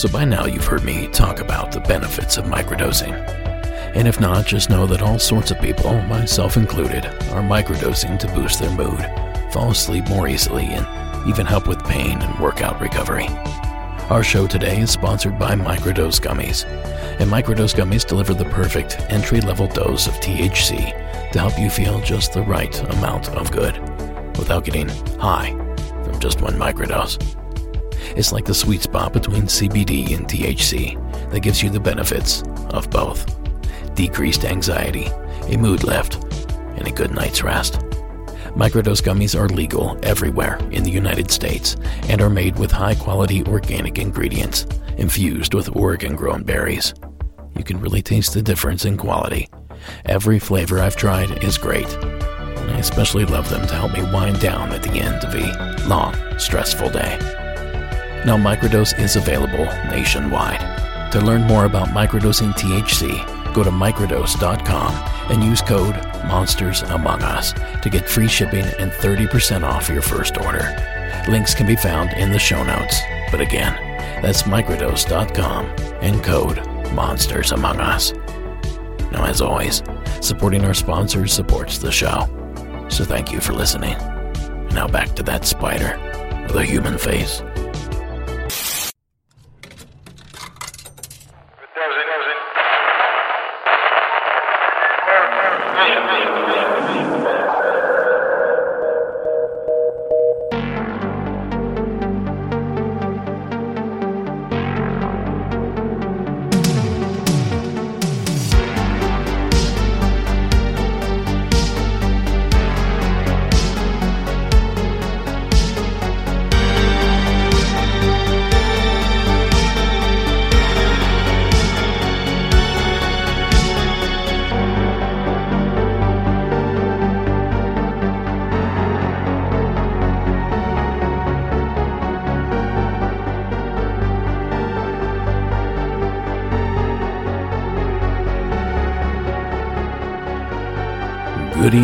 So by now you've heard me talk about the benefits of microdosing. And if not, just know that all sorts of people, myself included, are microdosing to boost their mood, fall asleep more easily, and even help with pain and workout recovery. Our show today is sponsored by Microdose Gummies, and Microdose Gummies deliver the perfect entry level dose of THC to help you feel just the right amount of good without getting high from just one microdose. It's like the sweet spot between CBD and THC that gives you the benefits of both decreased anxiety, a mood lift, and a good night's rest. Microdose gummies are legal everywhere in the United States and are made with high quality organic ingredients infused with Oregon grown berries. You can really taste the difference in quality. Every flavor I've tried is great, I especially love them to help me wind down at the end of a long, stressful day. Now, Microdose is available nationwide. To learn more about microdosing THC, go to microdose.com and use code Monsters Among Us to get free shipping and 30% off your first order. Links can be found in the show notes. But again, that's microdose.com and code Monsters Among Us. Now, as always, supporting our sponsors supports the show. So thank you for listening. Now back to that spider with a human face.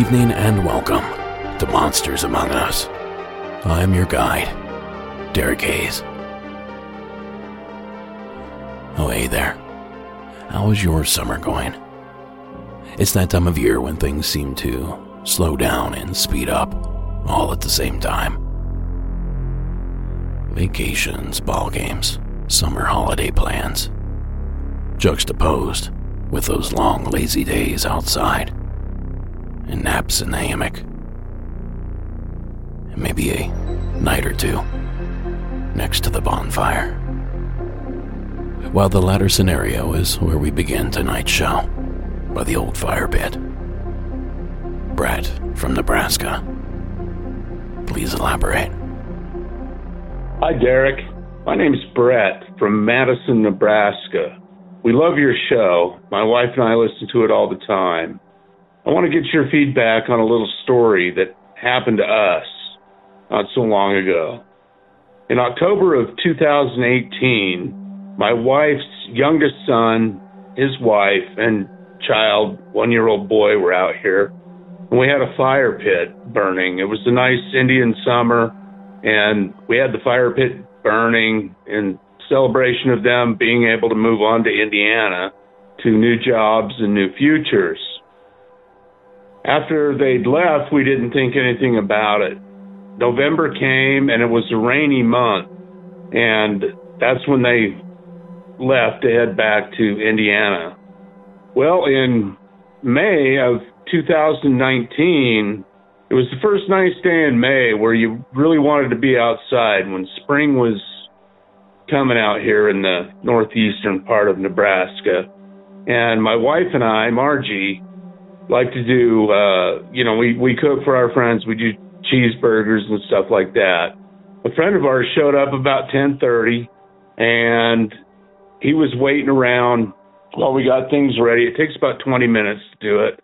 Evening and welcome to Monsters Among Us. I'm your guide, Derek Hayes. Oh, hey there. How is your summer going? It's that time of year when things seem to slow down and speed up all at the same time. Vacations, ball games, summer holiday plans, juxtaposed with those long, lazy days outside and naps in the hammock. And maybe a night or two next to the bonfire. While the latter scenario is where we begin tonight's show, by the old fire pit. Brett from Nebraska. Please elaborate. Hi, Derek. My name's Brett from Madison, Nebraska. We love your show. My wife and I listen to it all the time. I want to get your feedback on a little story that happened to us not so long ago. In October of 2018, my wife's youngest son, his wife, and child, one year old boy, were out here. And we had a fire pit burning. It was a nice Indian summer, and we had the fire pit burning in celebration of them being able to move on to Indiana to new jobs and new futures after they'd left, we didn't think anything about it. November came and it was a rainy month, and that's when they left to head back to Indiana. Well, in May of 2019, it was the first nice day in May where you really wanted to be outside when spring was coming out here in the northeastern part of Nebraska. And my wife and I, Margie, like to do, uh, you know, we, we cook for our friends. We do cheeseburgers and stuff like that. A friend of ours showed up about 1030 and he was waiting around while we got things ready. It takes about 20 minutes to do it.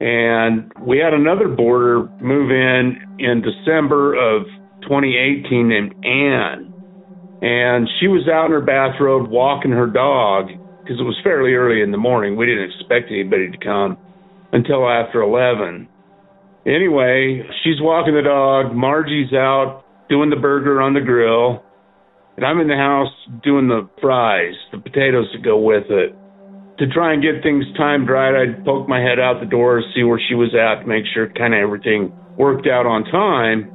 And we had another boarder move in in December of 2018 named Ann And she was out in her bathrobe walking her dog because it was fairly early in the morning. We didn't expect anybody to come until after 11. Anyway, she's walking the dog. Margie's out doing the burger on the grill. And I'm in the house doing the fries, the potatoes to go with it. To try and get things timed right, I'd poke my head out the door, see where she was at, make sure kind of everything worked out on time.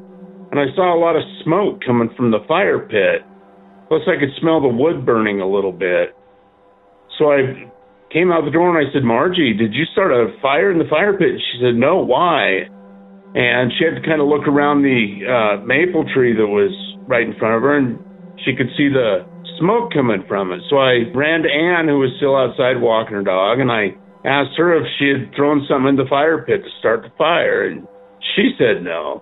And I saw a lot of smoke coming from the fire pit. Plus, I could smell the wood burning a little bit. So I came out the door and I said, Margie, did you start a fire in the fire pit? She said, No, why? And she had to kind of look around the uh, maple tree that was right in front of her, and she could see the smoke coming from it. So I ran to Anne, who was still outside walking her dog, and I asked her if she had thrown something in the fire pit to start the fire, and she said no.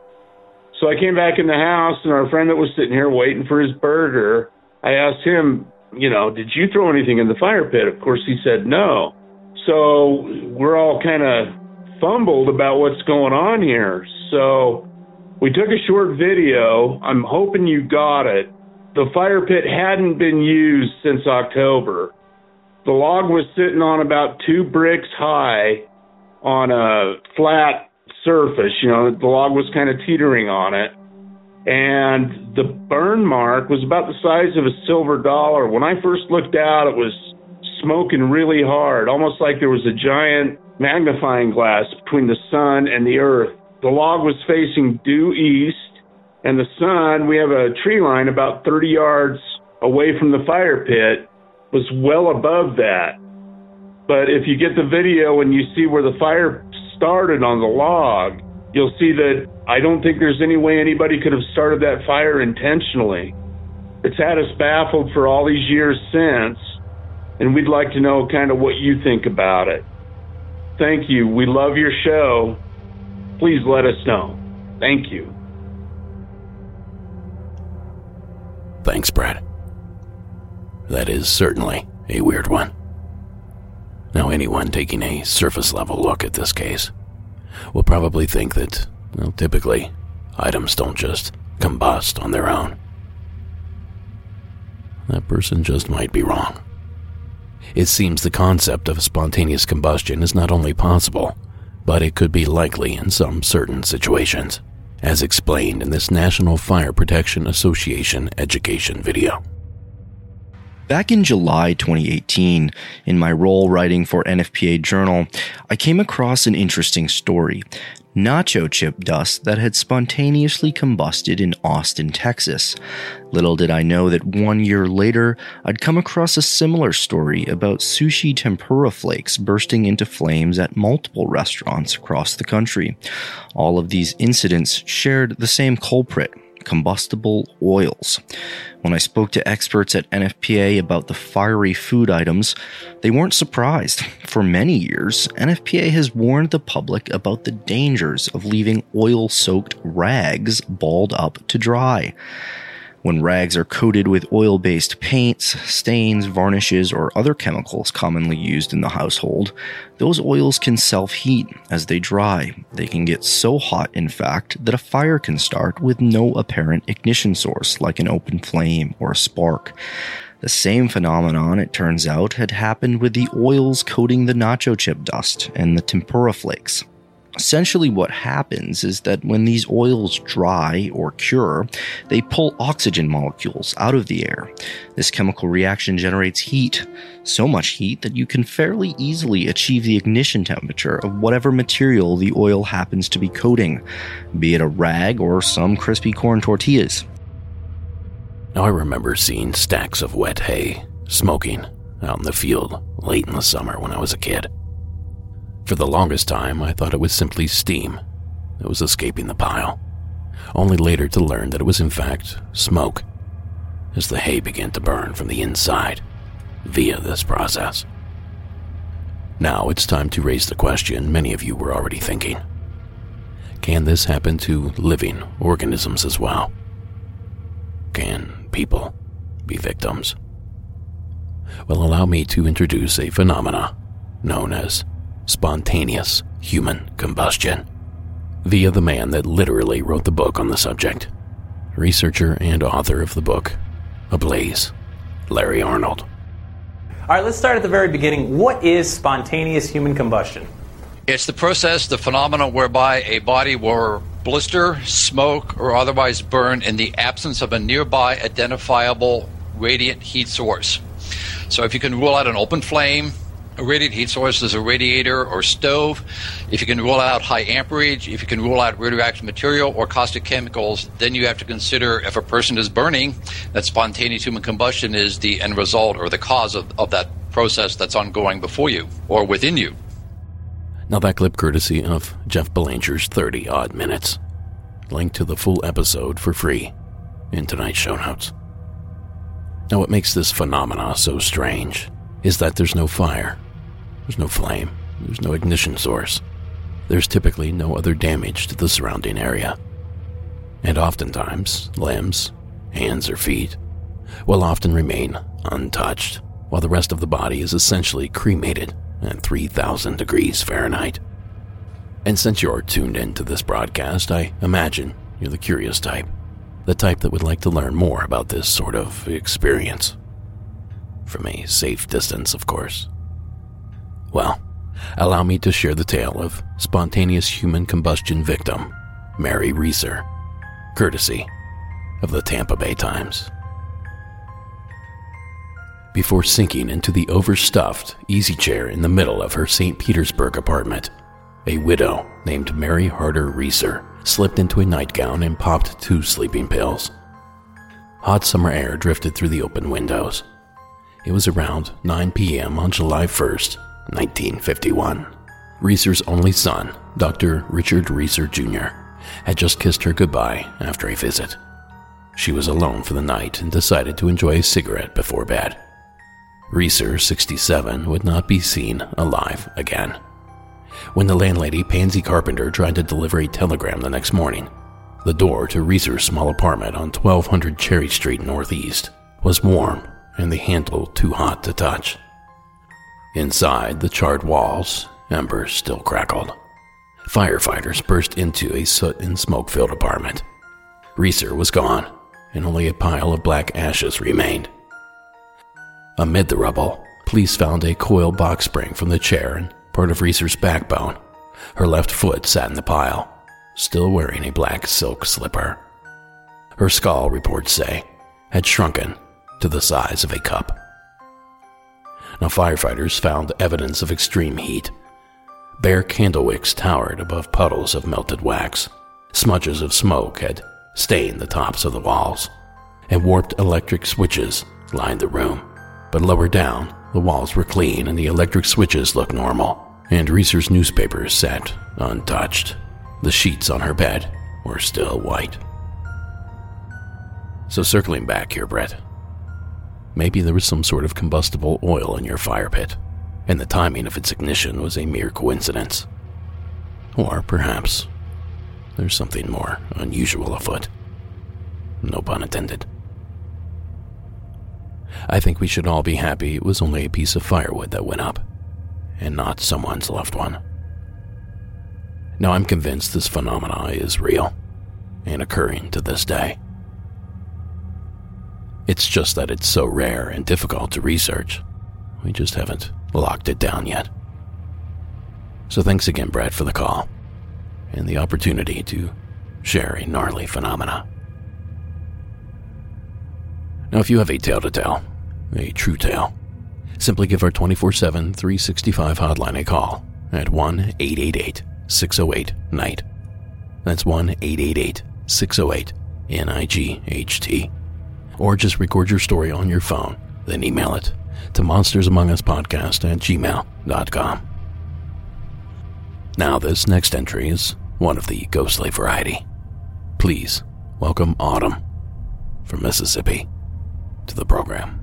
So I came back in the house, and our friend that was sitting here waiting for his burger, I asked him, you know, did you throw anything in the fire pit? Of course, he said no. So we're all kind of fumbled about what's going on here. So we took a short video. I'm hoping you got it the fire pit hadn't been used since October. The log was sitting on about two bricks high on a flat surface. You know, the log was kind of teetering on it. And the burn mark was about the size of a silver dollar. When I first looked out, it was smoking really hard, almost like there was a giant magnifying glass between the sun and the earth. The log was facing due east and the sun, we have a tree line about 30 yards away from the fire pit, was well above that. But if you get the video and you see where the fire started on the log, you'll see that I don't think there's any way anybody could have started that fire intentionally. It's had us baffled for all these years since, and we'd like to know kind of what you think about it. Thank you. We love your show. Please let us know. Thank you. Thanks, Brad. That is certainly a weird one. Now, anyone taking a surface level look at this case will probably think that, well, typically, items don't just combust on their own. That person just might be wrong. It seems the concept of spontaneous combustion is not only possible, but it could be likely in some certain situations as explained in this National Fire Protection Association education video. Back in July 2018, in my role writing for NFPA Journal, I came across an interesting story nacho chip dust that had spontaneously combusted in Austin, Texas. Little did I know that one year later, I'd come across a similar story about sushi tempura flakes bursting into flames at multiple restaurants across the country. All of these incidents shared the same culprit combustible oils. When I spoke to experts at NFPA about the fiery food items, they weren't surprised. For many years, NFPA has warned the public about the dangers of leaving oil soaked rags balled up to dry. When rags are coated with oil based paints, stains, varnishes, or other chemicals commonly used in the household, those oils can self heat as they dry. They can get so hot, in fact, that a fire can start with no apparent ignition source, like an open flame or a spark. The same phenomenon, it turns out, had happened with the oils coating the nacho chip dust and the tempura flakes. Essentially, what happens is that when these oils dry or cure, they pull oxygen molecules out of the air. This chemical reaction generates heat, so much heat that you can fairly easily achieve the ignition temperature of whatever material the oil happens to be coating, be it a rag or some crispy corn tortillas. Now, I remember seeing stacks of wet hay smoking out in the field late in the summer when I was a kid. For the longest time, I thought it was simply steam that was escaping the pile, only later to learn that it was in fact smoke, as the hay began to burn from the inside via this process. Now it's time to raise the question many of you were already thinking. Can this happen to living organisms as well? Can people be victims? Well, allow me to introduce a phenomena known as spontaneous human combustion via the man that literally wrote the book on the subject, researcher and author of the book, Ablaze, Larry Arnold. All right, let's start at the very beginning. What is spontaneous human combustion? It's the process, the phenomenon whereby a body will blister, smoke, or otherwise burn in the absence of a nearby identifiable radiant heat source. So if you can rule out an open flame, a radiant heat source is a radiator or stove. If you can rule out high amperage, if you can rule out radioactive material or caustic chemicals, then you have to consider if a person is burning, that spontaneous human combustion is the end result or the cause of, of that process that's ongoing before you or within you. Now, that clip courtesy of Jeff Belanger's 30 odd minutes. Link to the full episode for free in tonight's show notes. Now, what makes this phenomena so strange is that there's no fire, there's no flame, there's no ignition source. There's typically no other damage to the surrounding area. And oftentimes, limbs, hands, or feet will often remain untouched, while the rest of the body is essentially cremated at 3000 degrees Fahrenheit. And since you're tuned into this broadcast, I imagine you're the curious type the type that would like to learn more about this sort of experience. From a safe distance, of course. Well, allow me to share the tale of spontaneous human combustion victim, Mary Reeser, courtesy of the Tampa Bay Times. Before sinking into the overstuffed easy chair in the middle of her St. Petersburg apartment, a widow named Mary Hardy Reeser slipped into a nightgown and popped two sleeping pills. Hot summer air drifted through the open windows. It was around 9 p.m. on July 1st, 1951. Reeser's only son, Dr. Richard Reeser Jr., had just kissed her goodbye after a visit. She was alone for the night and decided to enjoy a cigarette before bed. Reeser, 67, would not be seen alive again when the landlady, Pansy Carpenter, tried to deliver a telegram the next morning. The door to Reeser's small apartment on 1200 Cherry Street Northeast was warm and the handle too hot to touch. Inside the charred walls, embers still crackled. Firefighters burst into a soot and smoke filled apartment. Reeser was gone, and only a pile of black ashes remained. Amid the rubble, police found a coil box spring from the chair and part of Reeser's backbone. Her left foot sat in the pile, still wearing a black silk slipper. Her skull, reports say, had shrunken to the size of a cup. Now, firefighters found evidence of extreme heat. Bare candle wicks towered above puddles of melted wax. Smudges of smoke had stained the tops of the walls, and warped electric switches lined the room. But lower down, the walls were clean and the electric switches looked normal and Reeser's newspaper sat untouched. The sheets on her bed were still white. So, circling back here, Brett, maybe there was some sort of combustible oil in your fire pit, and the timing of its ignition was a mere coincidence. Or perhaps there's something more unusual afoot. No pun intended. I think we should all be happy it was only a piece of firewood that went up and not someone's loved one. Now, I'm convinced this phenomena is real and occurring to this day. It's just that it's so rare and difficult to research. We just haven't locked it down yet. So, thanks again, Brad, for the call and the opportunity to share a gnarly phenomena. Now, if you have a tale to tell, a true tale, simply give our 24 7, 365 hotline a call at 1 888 608 NIGHT. That's 1 888 608 NIGHT. Or just record your story on your phone, then email it to monstersamonguspodcast at gmail.com. Now, this next entry is one of the ghostly variety. Please welcome Autumn from Mississippi to the program.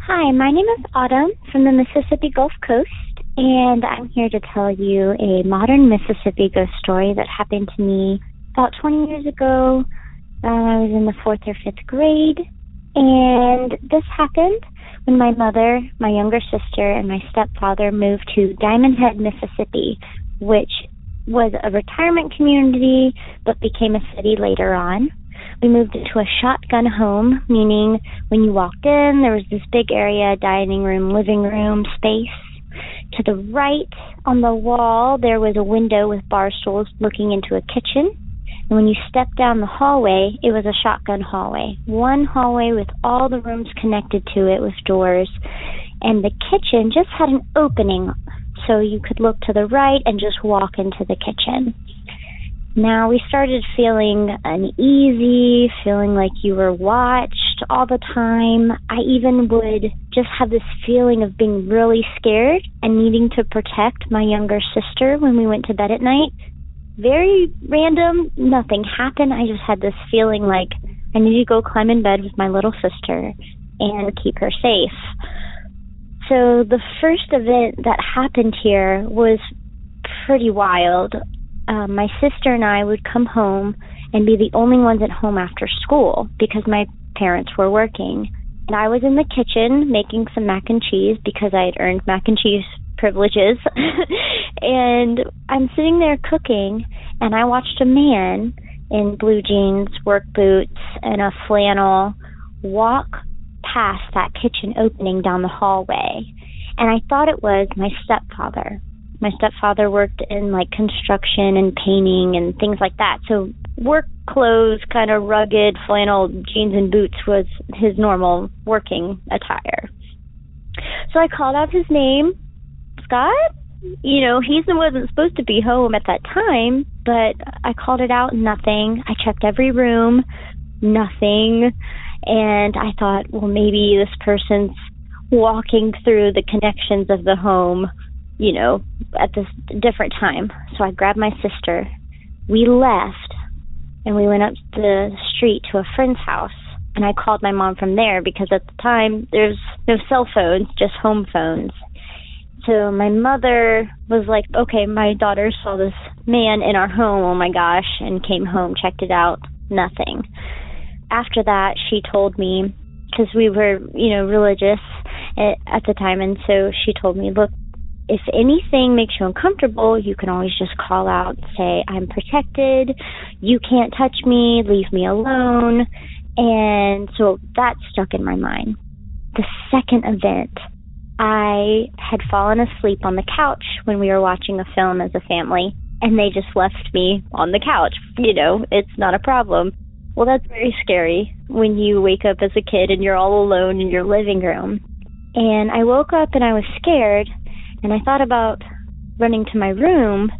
Hi, my name is Autumn from the Mississippi Gulf Coast, and I'm here to tell you a modern Mississippi ghost story that happened to me about 20 years ago. Uh, I was in the fourth or fifth grade, and this happened when my mother, my younger sister, and my stepfather moved to Diamondhead, Mississippi, which was a retirement community but became a city later on. We moved into a shotgun home, meaning when you walked in, there was this big area, dining room, living room space. To the right on the wall, there was a window with bar stools looking into a kitchen. And when you stepped down the hallway, it was a shotgun hallway. One hallway with all the rooms connected to it with doors. And the kitchen just had an opening so you could look to the right and just walk into the kitchen. Now we started feeling uneasy, feeling like you were watched all the time. I even would just have this feeling of being really scared and needing to protect my younger sister when we went to bed at night. Very random, nothing happened. I just had this feeling like I need to go climb in bed with my little sister and keep her safe. So the first event that happened here was pretty wild. Um, my sister and I would come home and be the only ones at home after school because my parents were working. And I was in the kitchen making some mac and cheese because I had earned mac and cheese privileges. and I'm sitting there cooking, and I watched a man in blue jeans, work boots, and a flannel walk past that kitchen opening down the hallway. And I thought it was my stepfather. My stepfather worked in like construction and painting and things like that. So work clothes, kind of rugged flannel jeans and boots was his normal working attire. So I called out his name, Scott. You know, he wasn't supposed to be home at that time, but I called it out, nothing. I checked every room, nothing. And I thought, well, maybe this person's walking through the connections of the home, you know, at this different time. So I grabbed my sister. We left and we went up the street to a friend's house. And I called my mom from there because at the time there's no cell phones, just home phones. So my mother was like, okay, my daughter saw this man in our home, oh my gosh, and came home, checked it out, nothing. After that, she told me, because we were, you know, religious at the time, and so she told me, look, if anything makes you uncomfortable, you can always just call out and say, I'm protected, you can't touch me, leave me alone. And so that stuck in my mind. The second event, I had fallen asleep on the couch when we were watching a film as a family, and they just left me on the couch. You know, it's not a problem. Well, that's very scary when you wake up as a kid and you're all alone in your living room. And I woke up and I was scared, and I thought about running to my room,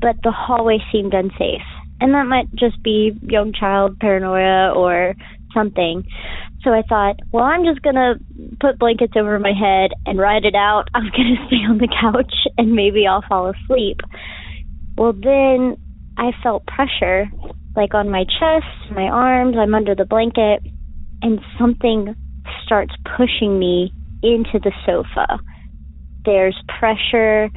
but the hallway seemed unsafe. And that might just be young child paranoia or something. So I thought, well, I'm just going to put blankets over my head and ride it out. I'm going to stay on the couch and maybe I'll fall asleep. Well, then I felt pressure like on my chest, my arms, I'm under the blanket, and something starts pushing me into the sofa. There's pressure,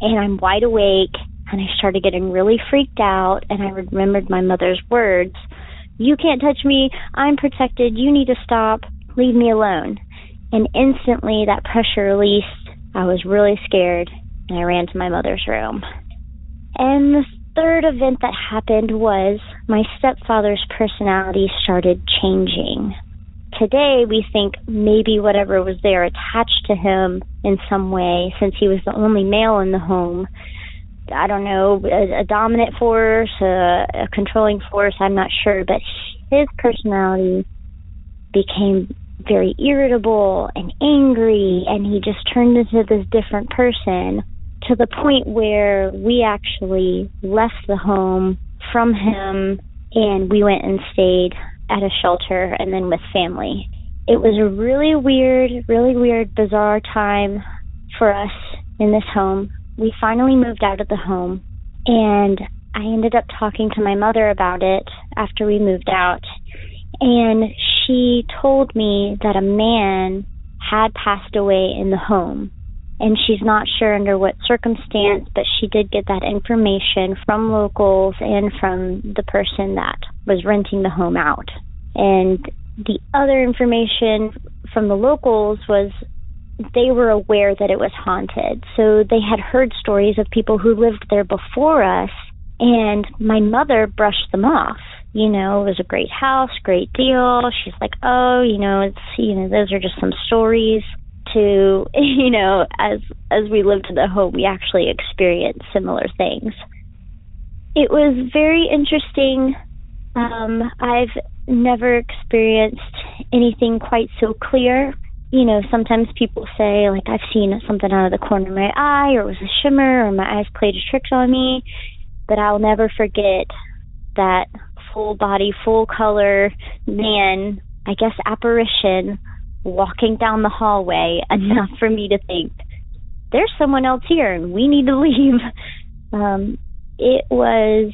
and I'm wide awake, and I started getting really freaked out, and I remembered my mother's words You can't touch me. I'm protected. You need to stop. Leave me alone. And instantly, that pressure released. I was really scared, and I ran to my mother's room. And the third event that happened was my stepfather's personality started changing today we think maybe whatever was there attached to him in some way since he was the only male in the home i don't know a, a dominant force a, a controlling force i'm not sure but his personality became very irritable and angry and he just turned into this different person to the point where we actually left the home from him and we went and stayed at a shelter and then with family. It was a really weird, really weird, bizarre time for us in this home. We finally moved out of the home and I ended up talking to my mother about it after we moved out. And she told me that a man had passed away in the home. And she's not sure under what circumstance, but she did get that information from locals and from the person that was renting the home out. And the other information from the locals was they were aware that it was haunted. So they had heard stories of people who lived there before us, and my mother brushed them off. You know, it was a great house, great deal. She's like, oh, you know, it's, you know, those are just some stories. to, you know, as as we lived in the home, we actually experienced similar things. It was very interesting. Um, I've never experienced anything quite so clear. You know, sometimes people say, like, I've seen something out of the corner of my eye, or it was a shimmer, or my eyes played a trick on me. But I'll never forget that full body, full color man, I guess, apparition walking down the hallway enough for me to think, there's someone else here and we need to leave. Um, it was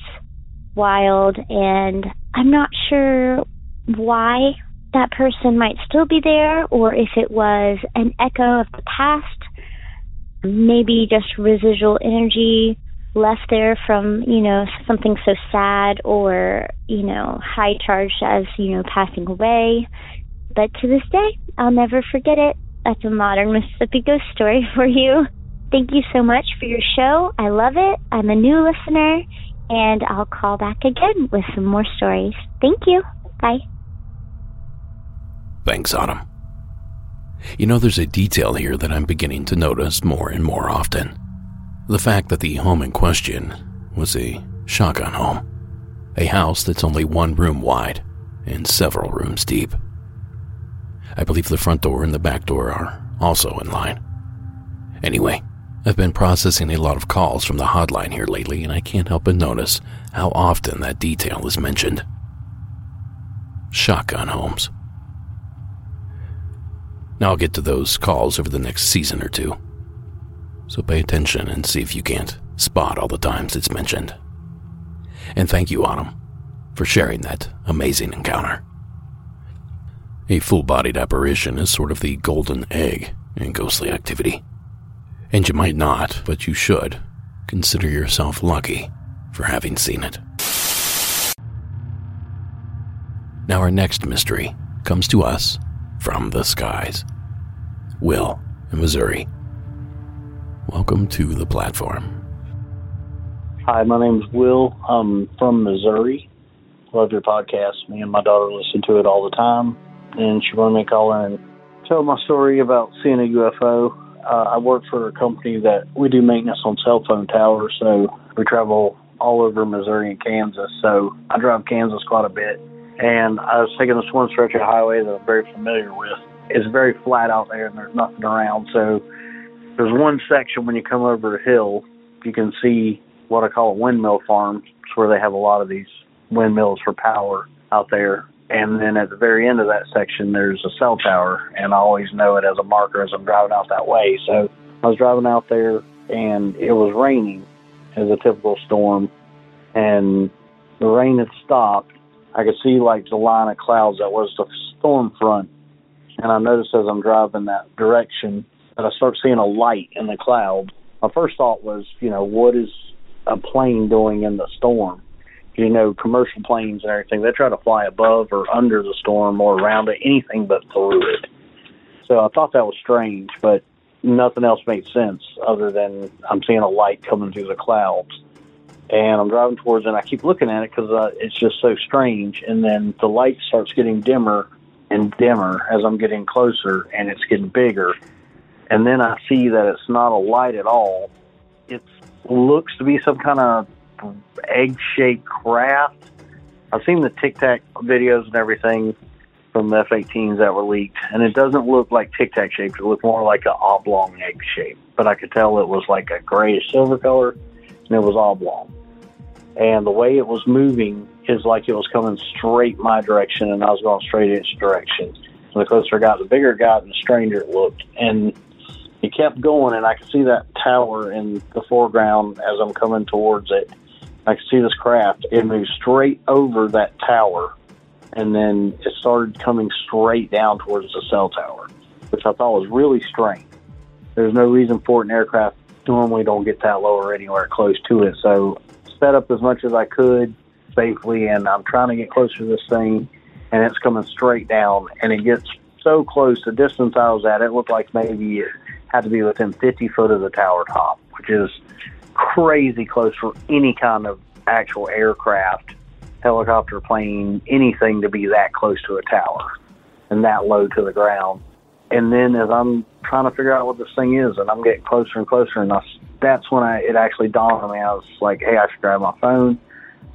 wild, and I'm not sure why that person might still be there or if it was an echo of the past, maybe just residual energy left there from, you know, something so sad or, you know, high charged as, you know, passing away. But to this day, I'll never forget it. That's a modern Mississippi ghost story for you. Thank you so much for your show. I love it. I'm a new listener, and I'll call back again with some more stories. Thank you. Bye. Thanks, Autumn. You know, there's a detail here that I'm beginning to notice more and more often. The fact that the home in question was a shotgun home, a house that's only one room wide and several rooms deep. I believe the front door and the back door are also in line. Anyway, I've been processing a lot of calls from the hotline here lately, and I can't help but notice how often that detail is mentioned. Shotgun homes. Now I'll get to those calls over the next season or two. So pay attention and see if you can't spot all the times it's mentioned. And thank you, Autumn, for sharing that amazing encounter. A full bodied apparition is sort of the golden egg in ghostly activity. And you might not, but you should, consider yourself lucky for having seen it. Now, our next mystery comes to us from the skies. Will in Missouri. Welcome to the platform. Hi, my name is Will. I'm from Missouri. Love your podcast. Me and my daughter listen to it all the time. And she wanted me to call in and tell my story about seeing a UFO. Uh, I work for a company that we do maintenance on cell phone towers, so we travel all over Missouri and Kansas. So I drive Kansas quite a bit. And I was taking this one stretch of highway that I'm very familiar with. It's very flat out there and there's nothing around. So there's one section when you come over a hill, you can see what I call a windmill farm. It's where they have a lot of these windmills for power out there. And then at the very end of that section, there's a cell tower, and I always know it as a marker as I'm driving out that way. So I was driving out there, and it was raining, as a typical storm, and the rain had stopped. I could see like the line of clouds that was the storm front, and I noticed as I'm driving that direction that I start seeing a light in the cloud. My first thought was, you know, what is a plane doing in the storm? You know, commercial planes and everything, they try to fly above or under the storm or around it, anything but through it. So I thought that was strange, but nothing else made sense other than I'm seeing a light coming through the clouds. And I'm driving towards it, and I keep looking at it because uh, it's just so strange. And then the light starts getting dimmer and dimmer as I'm getting closer, and it's getting bigger and then I see that it's not a light at all. It looks to be some kind of egg-shaped craft. I've seen the Tic Tac videos and everything from the F-18s that were leaked, and it doesn't look like Tic Tac shaped. It looked more like an oblong egg shape, but I could tell it was like a grayish silver color, and it was oblong. And the way it was moving is like it was coming straight my direction, and I was going straight its direction. The closer I got, the bigger it got, and the stranger it looked. And it kept going, and I could see that tower in the foreground as I'm coming towards it. I could see this craft. It moved straight over that tower, and then it started coming straight down towards the cell tower, which I thought was really strange. There's no reason for. An aircraft normally don't get that low or anywhere close to it. So set up as much as I could safely, and I'm trying to get closer to this thing, and it's coming straight down, and it gets so close. The distance I was at, it looked like maybe it had to be within 50 foot of the tower top, which is crazy close for any kind of actual aircraft, helicopter, plane, anything to be that close to a tower and that low to the ground. And then as I'm trying to figure out what this thing is, and I'm getting closer and closer, and I, that's when I it actually dawned on me. I was like, hey, I should grab my phone.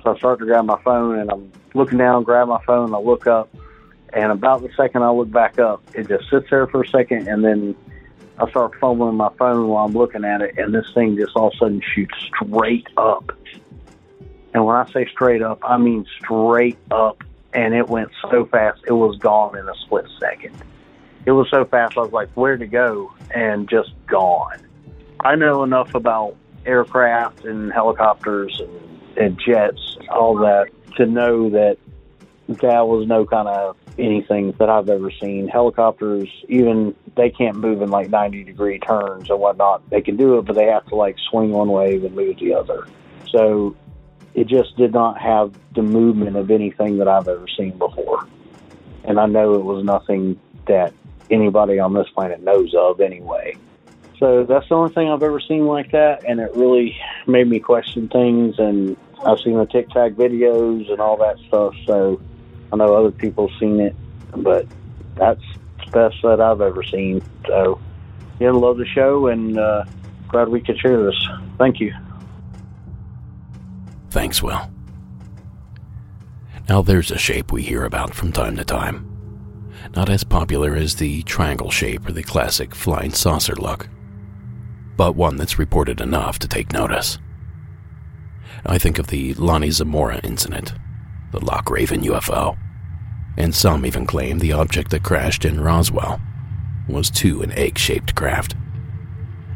So I start to grab my phone, and I'm looking down, grab my phone, I look up, and about the second I look back up, it just sits there for a second, and then I start fumbling my phone while I'm looking at it, and this thing just all of a sudden shoots straight up. And when I say straight up, I mean straight up, and it went so fast, it was gone in a split second. It was so fast, I was like, where to go? And just gone. I know enough about aircraft and helicopters and, and jets, all that, to know that that was no kind of anything that I've ever seen. Helicopters, even they can't move in like 90 degree turns and whatnot. They can do it, but they have to like swing one way and move the other. So it just did not have the movement of anything that I've ever seen before. And I know it was nothing that anybody on this planet knows of anyway. So that's the only thing I've ever seen like that, and it really made me question things. And I've seen the Tic Tac videos and all that stuff. So I know other people seen it, but that's the best that I've ever seen. So yeah, love the show, and uh, glad we could share this. Thank you. Thanks, Will. Now there's a shape we hear about from time to time. Not as popular as the triangle shape or the classic flying saucer look, but one that's reported enough to take notice. I think of the Lonnie Zamora incident, the Loch Raven UFO, and some even claim the object that crashed in Roswell was too an egg shaped craft.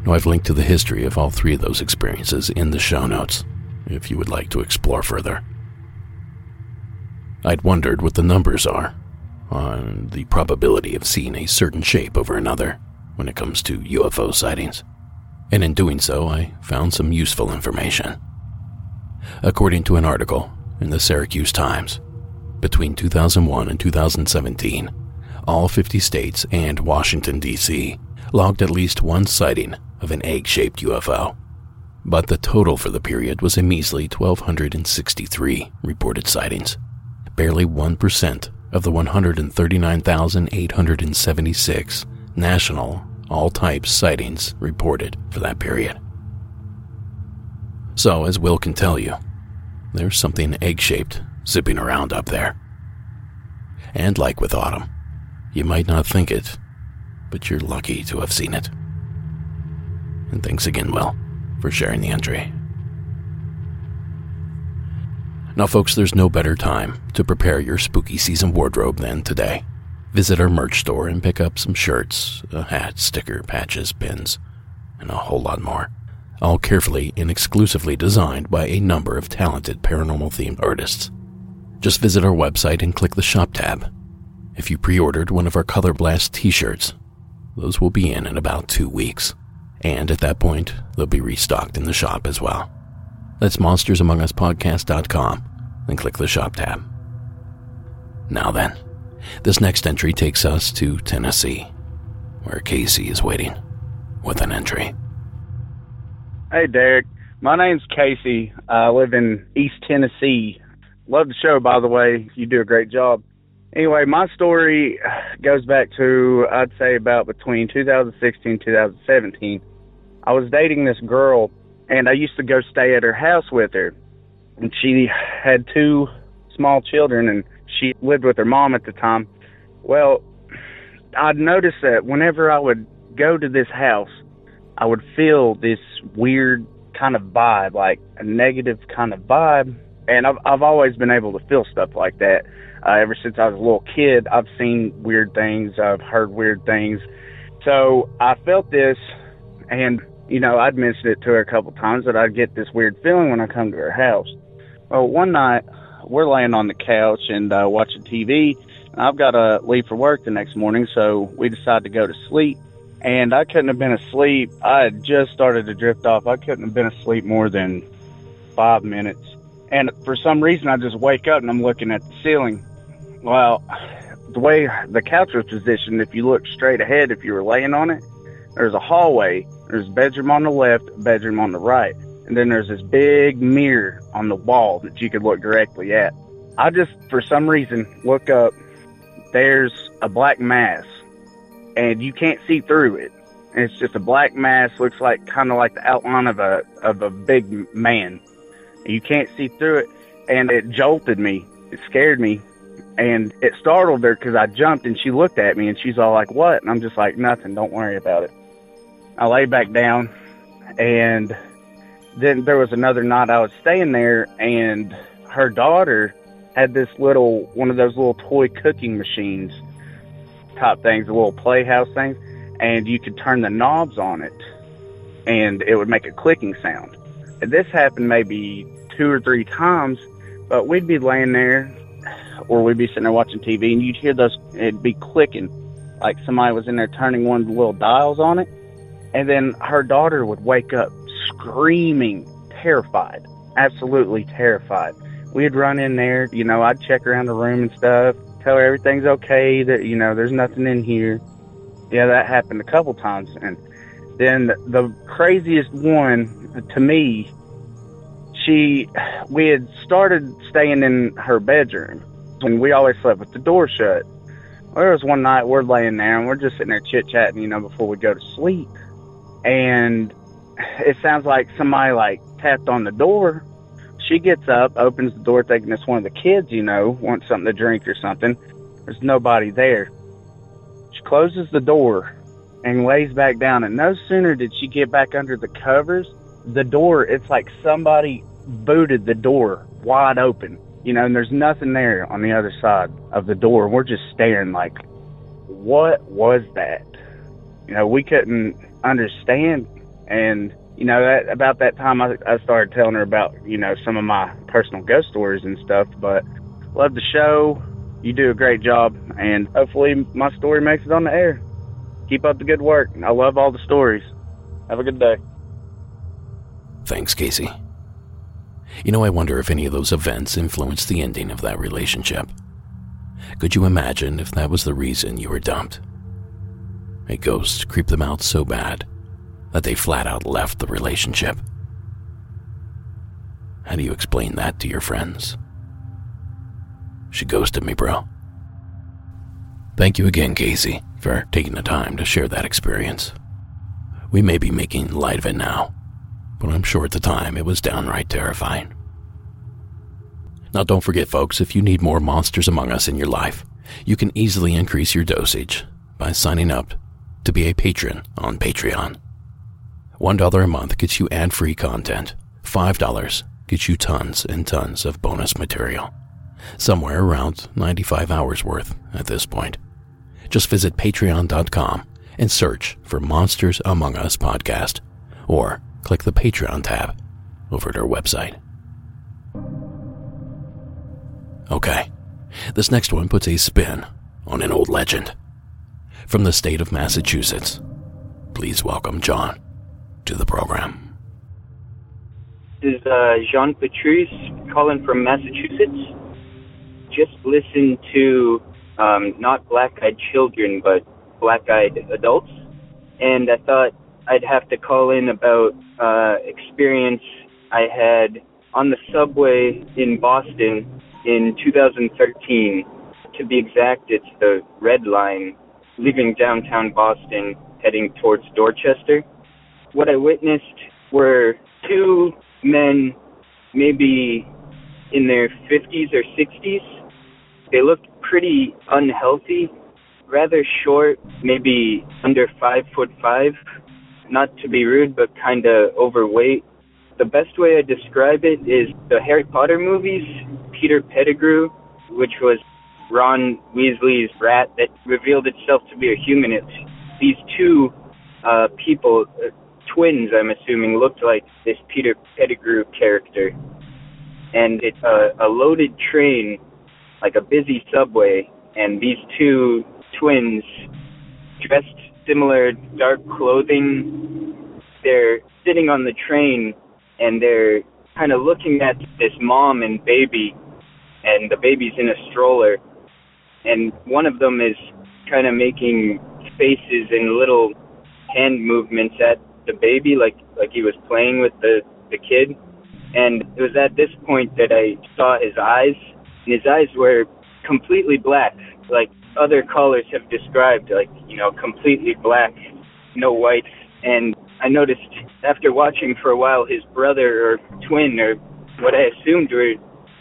Now, I've linked to the history of all three of those experiences in the show notes, if you would like to explore further. I'd wondered what the numbers are on the probability of seeing a certain shape over another when it comes to UFO sightings, and in doing so, I found some useful information. According to an article in the Syracuse Times, between 2001 and 2017, all 50 states and Washington, D.C. logged at least one sighting of an egg shaped UFO. But the total for the period was a measly 1,263 reported sightings, barely 1% of the 139,876 national all types sightings reported for that period. So, as Will can tell you, there's something egg shaped zipping around up there. And like with Autumn, you might not think it, but you're lucky to have seen it. And thanks again, Will, for sharing the entry. Now, folks, there's no better time to prepare your spooky season wardrobe than today. Visit our merch store and pick up some shirts, a hat, sticker, patches, pins, and a whole lot more. All carefully and exclusively designed by a number of talented paranormal themed artists. Just visit our website and click the shop tab. If you pre ordered one of our Color Blast t shirts, those will be in in about two weeks. And at that point, they'll be restocked in the shop as well. That's monstersamonguspodcast.com and click the shop tab. Now then, this next entry takes us to Tennessee, where Casey is waiting with an entry. Hey, Derek. My name's Casey. I live in East Tennessee. Love the show, by the way. You do a great job. Anyway, my story goes back to, I'd say, about between 2016 and 2017. I was dating this girl and I used to go stay at her house with her. And she had two small children, and she lived with her mom at the time. Well, I'd noticed that whenever I would go to this house, I would feel this weird kind of vibe, like a negative kind of vibe. And I've I've always been able to feel stuff like that. Uh, ever since I was a little kid, I've seen weird things, I've heard weird things. So I felt this, and you know, I'd mentioned it to her a couple times that I'd get this weird feeling when I come to her house. Well, one night we're laying on the couch and uh, watching TV. I've got to leave for work the next morning, so we decide to go to sleep. And I couldn't have been asleep. I had just started to drift off. I couldn't have been asleep more than five minutes. And for some reason, I just wake up and I'm looking at the ceiling. Well, the way the couch was positioned, if you look straight ahead, if you were laying on it, there's a hallway. There's a bedroom on the left, bedroom on the right. And then there's this big mirror on the wall that you could look directly at. I just, for some reason, look up. There's a black mass and you can't see through it. It's just a black mass, looks like kind of like the outline of a of a big man. You can't see through it, and it jolted me. It scared me, and it startled her because I jumped, and she looked at me, and she's all like, "What?" And I'm just like, "Nothing. Don't worry about it." I lay back down, and then there was another night I was staying there, and her daughter had this little one of those little toy cooking machines type things, the little playhouse things, and you could turn the knobs on it, and it would make a clicking sound. And this happened maybe two or three times, but we'd be laying there, or we'd be sitting there watching TV, and you'd hear those. It'd be clicking, like somebody was in there turning one of the little dials on it, and then her daughter would wake up screaming, terrified, absolutely terrified. We'd run in there, you know, I'd check around the room and stuff, tell her everything's okay, that, you know, there's nothing in here. Yeah, that happened a couple times. And then the craziest one uh, to me, she, we had started staying in her bedroom and we always slept with the door shut. Well, there was one night we're laying there and we're just sitting there chit chatting, you know, before we go to sleep. And it sounds like somebody like tapped on the door. She gets up, opens the door, thinking it's one of the kids, you know, wants something to drink or something. There's nobody there. She closes the door and lays back down. And no sooner did she get back under the covers, the door, it's like somebody booted the door wide open, you know, and there's nothing there on the other side of the door. We're just staring like, what was that? You know, we couldn't understand and you know that about that time I, I started telling her about you know some of my personal ghost stories and stuff but love the show you do a great job and hopefully my story makes it on the air keep up the good work i love all the stories have a good day Thanks, Casey. You know, I wonder if any of those events influenced the ending of that relationship. Could you imagine if that was the reason you were dumped? A ghost creeped them out so bad that they flat out left the relationship. How do you explain that to your friends? She ghosted me, bro. Thank you again, Casey, for taking the time to share that experience. We may be making light of it now, but I'm sure at the time it was downright terrifying. Now, don't forget, folks, if you need more Monsters Among Us in your life, you can easily increase your dosage by signing up to be a patron on Patreon. $1 a month gets you ad free content, $5 gets you tons and tons of bonus material. Somewhere around 95 hours worth at this point. Just visit patreon.com and search for Monsters Among Us podcast, or click the Patreon tab over at our website. Okay, this next one puts a spin on an old legend. From the state of Massachusetts, please welcome John to the program. This is uh, Jean Patrice calling from Massachusetts. Just listened to um, not black eyed children, but black eyed adults. And I thought I'd have to call in about uh, experience I had on the subway in Boston in 2013. To be exact, it's the red line leaving downtown Boston heading towards Dorchester. What I witnessed were two men, maybe in their 50s or 60s. They looked pretty unhealthy, rather short, maybe under five foot five. Not to be rude, but kind of overweight. The best way I describe it is the Harry Potter movies, Peter Pettigrew, which was Ron Weasley's rat that revealed itself to be a human. These two uh, people, uh, twins, I'm assuming, looked like this Peter Pettigrew character. And it's a, a loaded train, like a busy subway, and these two twins, dressed similar dark clothing, they're sitting on the train and they're kind of looking at this mom and baby, and the baby's in a stroller, and one of them is kind of making faces and little hand movements at the baby like like he was playing with the the kid and it was at this point that I saw his eyes and his eyes were completely black like other callers have described, like, you know, completely black, no white. And I noticed after watching for a while, his brother or twin, or what I assumed were,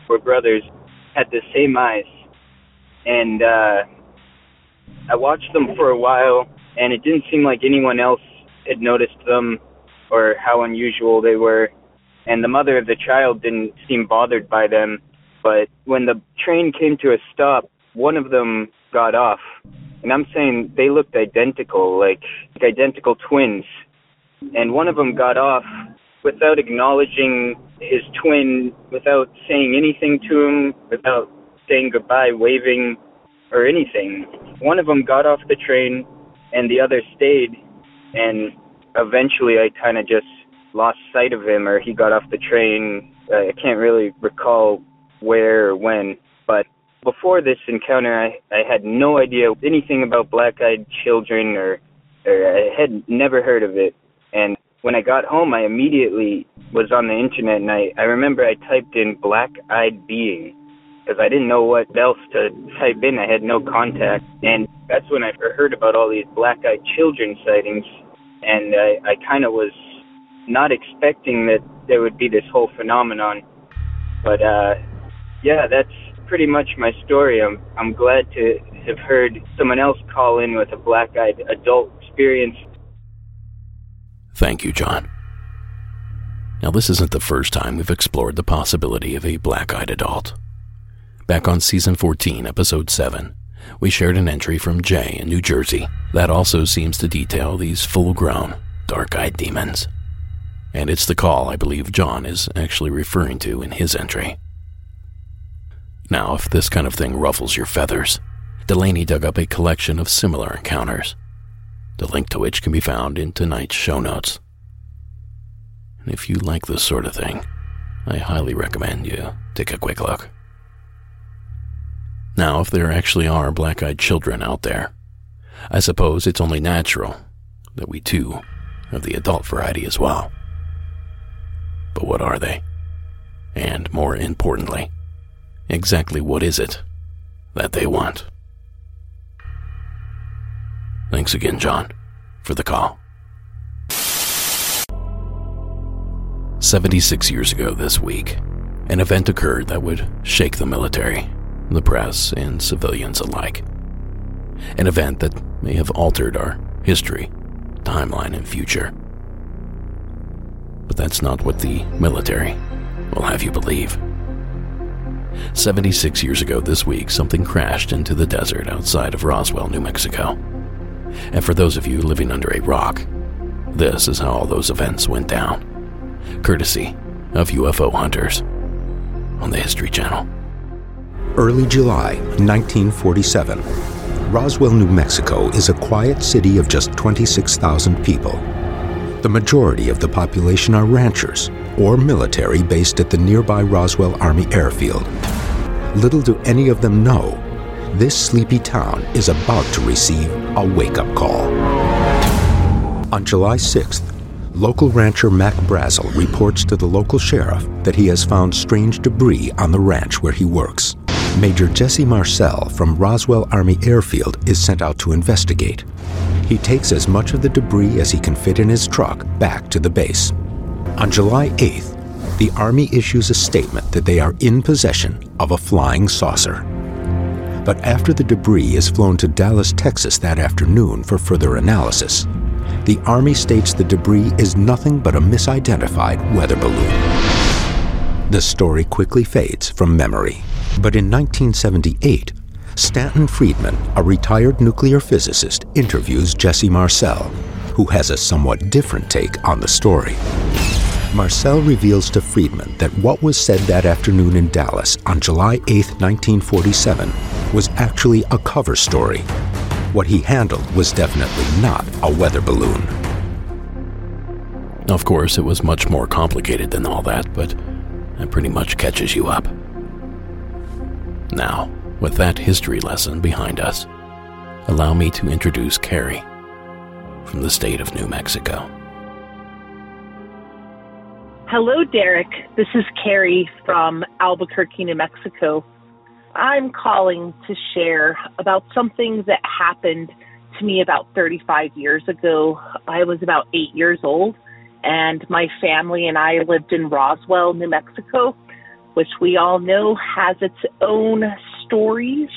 were brothers, had the same eyes. And uh, I watched them for a while, and it didn't seem like anyone else had noticed them or how unusual they were. And the mother of the child didn't seem bothered by them. But when the train came to a stop, one of them got off. And I'm saying they looked identical, like, like identical twins. And one of them got off without acknowledging his twin, without saying anything to him, without saying goodbye, waving, or anything. One of them got off the train, and the other stayed. And eventually, I kind of just lost sight of him, or he got off the train. I can't really recall where or when, but before this encounter, I, I had no idea anything about black-eyed children, or, or I had never heard of it. And when I got home, I immediately was on the internet, and I, I remember I typed in black-eyed being because I didn't know what else to type in. I had no contact, and that's when I heard about all these black-eyed children sightings, and I, I kind of was not expecting that there would be this whole phenomenon. But uh, yeah, that's pretty much my story. I'm I'm glad to have heard someone else call in with a black-eyed adult experience. Thank you, John. Now, this isn't the first time we've explored the possibility of a black-eyed adult. Back on season 14, episode 7, we shared an entry from Jay in New Jersey that also seems to detail these full-grown, dark-eyed demons. And it's the call I believe John is actually referring to in his entry. Now, if this kind of thing ruffles your feathers, Delaney dug up a collection of similar encounters, the link to which can be found in tonight's show notes. And if you like this sort of thing, I highly recommend you take a quick look. Now, if there actually are black eyed children out there, I suppose it's only natural that we too have the adult variety as well. But what are they? And more importantly, exactly what is it that they want? Thanks again, John, for the call. 76 years ago this week, an event occurred that would shake the military, the press, and civilians alike. An event that may have altered our history, timeline, and future. But that's not what the military will have you believe. 76 years ago this week, something crashed into the desert outside of Roswell, New Mexico. And for those of you living under a rock, this is how all those events went down. Courtesy of UFO hunters on the History Channel. Early July 1947. Roswell, New Mexico is a quiet city of just 26,000 people. The majority of the population are ranchers or military based at the nearby Roswell Army Airfield. Little do any of them know, this sleepy town is about to receive a wake up call. On July 6th, local rancher Mac Brazel reports to the local sheriff that he has found strange debris on the ranch where he works. Major Jesse Marcel from Roswell Army Airfield is sent out to investigate. He takes as much of the debris as he can fit in his truck back to the base. On July 8th, the Army issues a statement that they are in possession of a flying saucer. But after the debris is flown to Dallas, Texas that afternoon for further analysis, the Army states the debris is nothing but a misidentified weather balloon. The story quickly fades from memory. But in 1978, Stanton Friedman, a retired nuclear physicist, interviews Jesse Marcel, who has a somewhat different take on the story. Marcel reveals to Friedman that what was said that afternoon in Dallas on July 8, 1947, was actually a cover story. What he handled was definitely not a weather balloon. Of course, it was much more complicated than all that, but that pretty much catches you up. Now, with that history lesson behind us, allow me to introduce Carrie from the state of New Mexico. Hello, Derek. This is Carrie from Albuquerque, New Mexico. I'm calling to share about something that happened to me about 35 years ago. I was about eight years old, and my family and I lived in Roswell, New Mexico, which we all know has its own stories.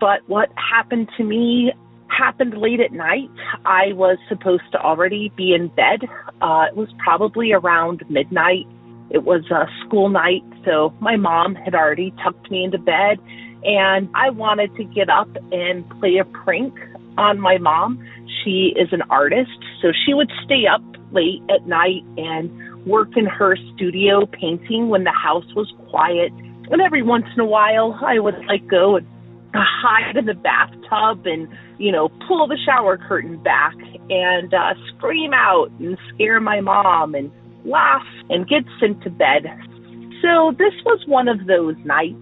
But what happened to me happened late at night. I was supposed to already be in bed. Uh, it was probably around midnight. It was a school night, so my mom had already tucked me into bed, and I wanted to get up and play a prank on my mom. She is an artist, so she would stay up late at night and work in her studio painting when the house was quiet. And every once in a while, I would like go and hide in the bathtub and you know pull the shower curtain back and uh, scream out and scare my mom and laugh and get sent to bed. So this was one of those nights.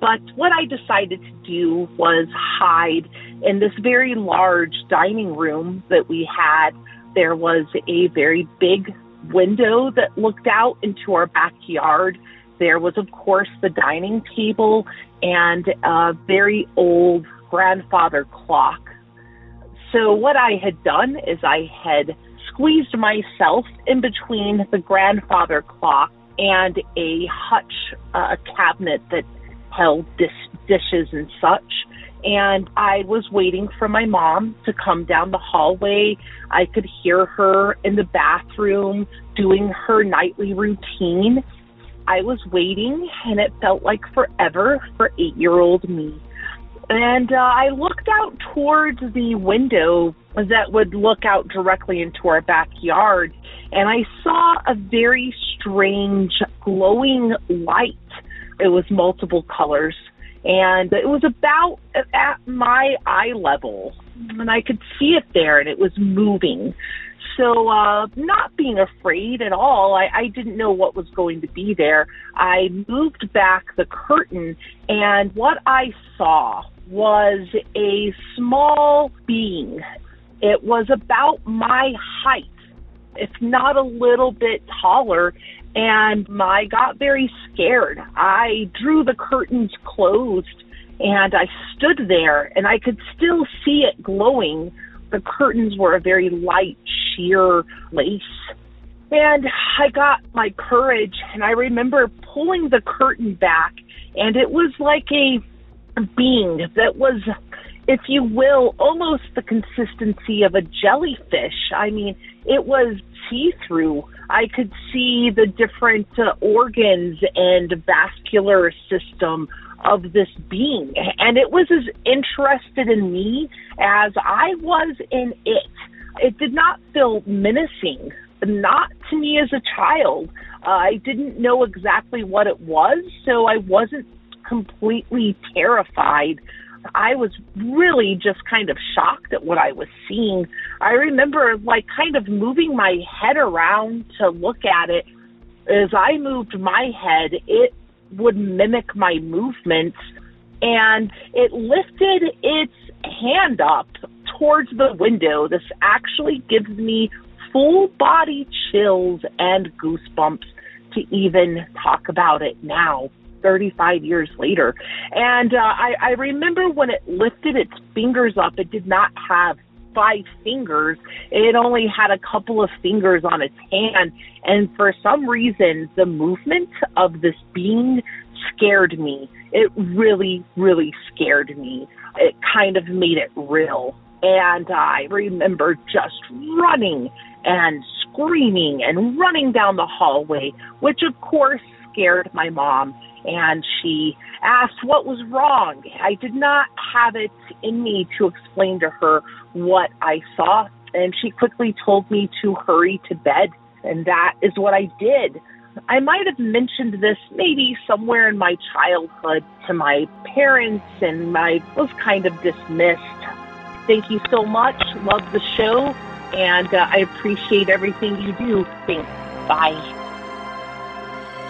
But what I decided to do was hide in this very large dining room that we had. There was a very big window that looked out into our backyard. There was, of course, the dining table and a very old grandfather clock. So, what I had done is I had squeezed myself in between the grandfather clock and a hutch uh, cabinet that held dis- dishes and such. And I was waiting for my mom to come down the hallway. I could hear her in the bathroom doing her nightly routine. I was waiting, and it felt like forever for eight year old me. And uh, I looked out towards the window that would look out directly into our backyard, and I saw a very strange glowing light. It was multiple colors, and it was about at my eye level, and I could see it there, and it was moving. So, uh, not being afraid at all, I, I didn't know what was going to be there. I moved back the curtain, and what I saw was a small being. It was about my height, if not a little bit taller, and I got very scared. I drew the curtains closed and I stood there and I could still see it glowing. The curtains were a very light sheer lace. And I got my courage and I remember pulling the curtain back and it was like a being that was, if you will, almost the consistency of a jellyfish. I mean, it was see through. I could see the different uh, organs and vascular system of this being. And it was as interested in me as I was in it. It did not feel menacing, not to me as a child. Uh, I didn't know exactly what it was, so I wasn't completely terrified. I was really just kind of shocked at what I was seeing. I remember like kind of moving my head around to look at it. As I moved my head, it would mimic my movements and it lifted its hand up towards the window. This actually gives me full body chills and goosebumps to even talk about it now. 35 years later. And uh, I, I remember when it lifted its fingers up, it did not have five fingers. It only had a couple of fingers on its hand. And for some reason, the movement of this being scared me. It really, really scared me. It kind of made it real. And I remember just running and screaming and running down the hallway, which of course scared my mom and she asked what was wrong. I did not have it in me to explain to her what I saw, and she quickly told me to hurry to bed, and that is what I did. I might have mentioned this maybe somewhere in my childhood to my parents, and I was kind of dismissed. Thank you so much. Love the show, and uh, I appreciate everything you do. Thanks. Bye.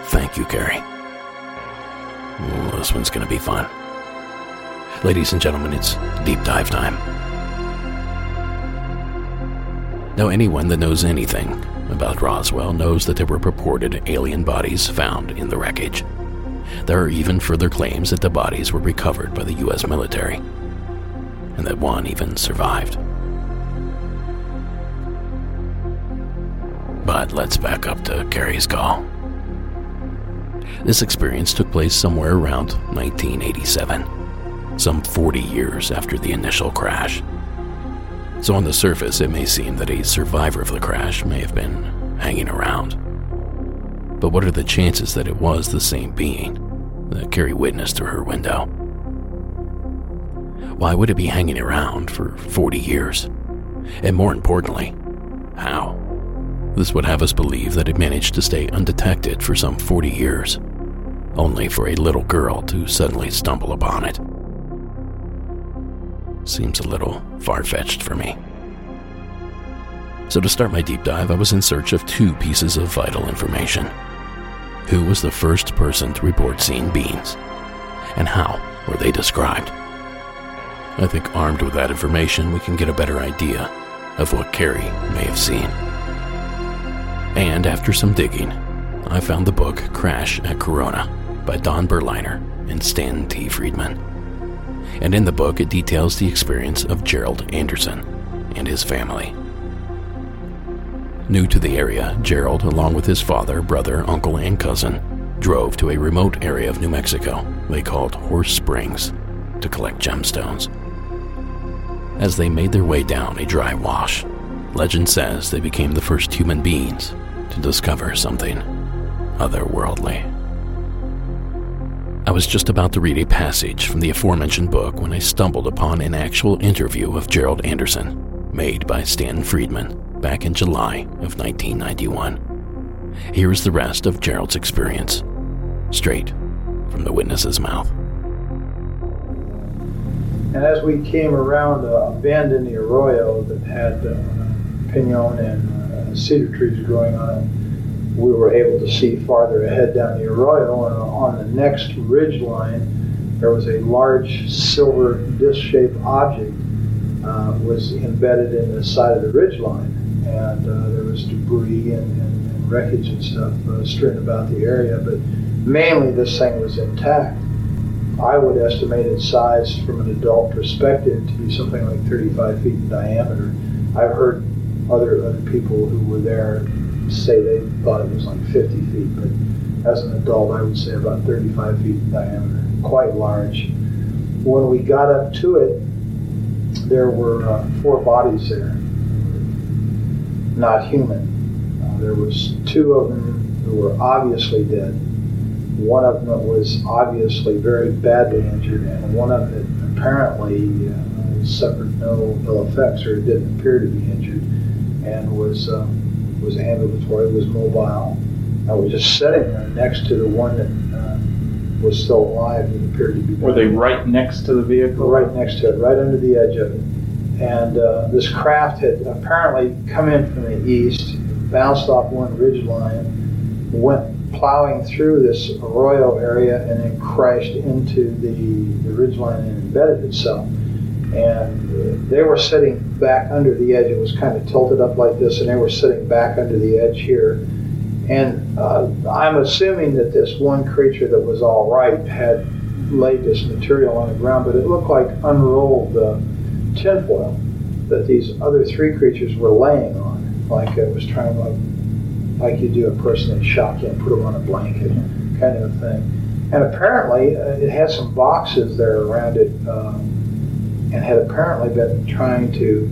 Thank you, Carrie. This one's to be fun. Ladies and gentlemen, it's deep dive time. Now, anyone that knows anything about Roswell knows that there were purported alien bodies found in the wreckage. There are even further claims that the bodies were recovered by the U.S. military, and that one even survived. But let's back up to Carrie's call. This experience took place somewhere around 1987, some 40 years after the initial crash. So, on the surface, it may seem that a survivor of the crash may have been hanging around. But what are the chances that it was the same being that Carrie witnessed through her window? Why would it be hanging around for 40 years? And more importantly, how? This would have us believe that it managed to stay undetected for some 40 years, only for a little girl to suddenly stumble upon it. Seems a little far fetched for me. So, to start my deep dive, I was in search of two pieces of vital information. Who was the first person to report seeing beings? And how were they described? I think armed with that information, we can get a better idea of what Carrie may have seen. And after some digging, I found the book Crash at Corona by Don Berliner and Stan T. Friedman. And in the book, it details the experience of Gerald Anderson and his family. New to the area, Gerald, along with his father, brother, uncle, and cousin, drove to a remote area of New Mexico they called Horse Springs to collect gemstones. As they made their way down a dry wash, legend says they became the first human beings to discover something otherworldly. I was just about to read a passage from the aforementioned book when I stumbled upon an actual interview of Gerald Anderson, made by Stan Friedman back in July of 1991. Here is the rest of Gerald's experience, straight from the witness's mouth. And as we came around a bend in the arroyo that had uh, pinon and uh, cedar trees growing on it, we were able to see farther ahead down the arroyo. And on the next ridge line, there was a large silver disc-shaped object uh, was embedded in the side of the ridge line, and uh, there was debris and, and, and wreckage and stuff uh, strewn about the area. But mainly, this thing was intact. I would estimate its size from an adult perspective to be something like 35 feet in diameter. I've heard other other people who were there say they thought it was like 50 feet, but as an adult, I would say about 35 feet in diameter, quite large. When we got up to it, there were uh, four bodies there, not human. Uh, there was two of them who were obviously dead. One of them was obviously very badly injured, and one of them apparently uh, suffered no ill effects or it didn't appear to be injured, and was uh, was ambulatory, was mobile. I was just sitting there next to the one that uh, was still alive and appeared to be. Were they right next to the vehicle? Right next to it, right under the edge of it. And uh, this craft had apparently come in from the east, bounced off one ridge line, went plowing through this arroyo area, and then crashed into the, the ridge line and embedded itself. And they were sitting back under the edge. It was kind of tilted up like this, and they were sitting back under the edge here. And uh, I'm assuming that this one creature that was all right had laid this material on the ground, but it looked like unrolled uh, tinfoil that these other three creatures were laying on, like it was trying like like you do a person in shock and put them on a blanket, kind of thing. And apparently, uh, it had some boxes there around it, um, and had apparently been trying to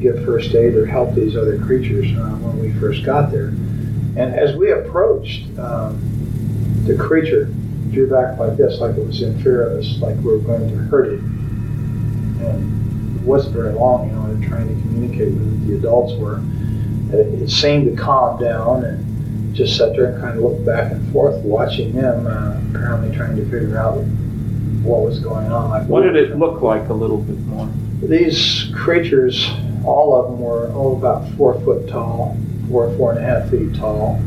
give first aid or help these other creatures uh, when we first got there. And as we approached, um, the creature drew back like this, like it was in fear of us, like we were going to hurt it. And it wasn't very long, you know, in trying to communicate with it. The adults were. It, it seemed to calm down and just sat there and kind of looked back and forth, watching them, uh, apparently trying to figure out what was going on. Like what did it look like a little bit more? These creatures, all of them were all about four foot tall, four, four and a half feet tall.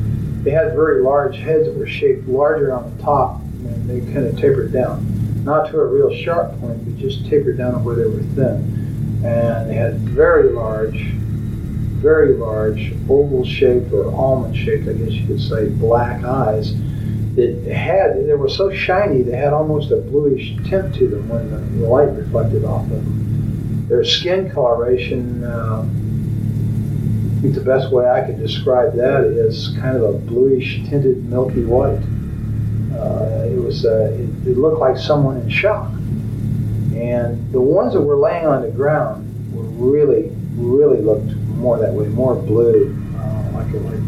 They had very large heads that were shaped larger on the top, and they kind of tapered down. Not to a real sharp point, but just tapered down to where they were thin. And they had very large, very large, oval shaped or almond shaped, I guess you could say, black eyes. That had they were so shiny they had almost a bluish tint to them when the, light reflected off of them. Their skin coloration, uh, I think the best way I could describe that is kind of a bluish tinted milky white. Uh, it was uh, it, it looked like someone in shock. And the ones that were laying on the ground were really, really looked more that way, more blue, uh, like like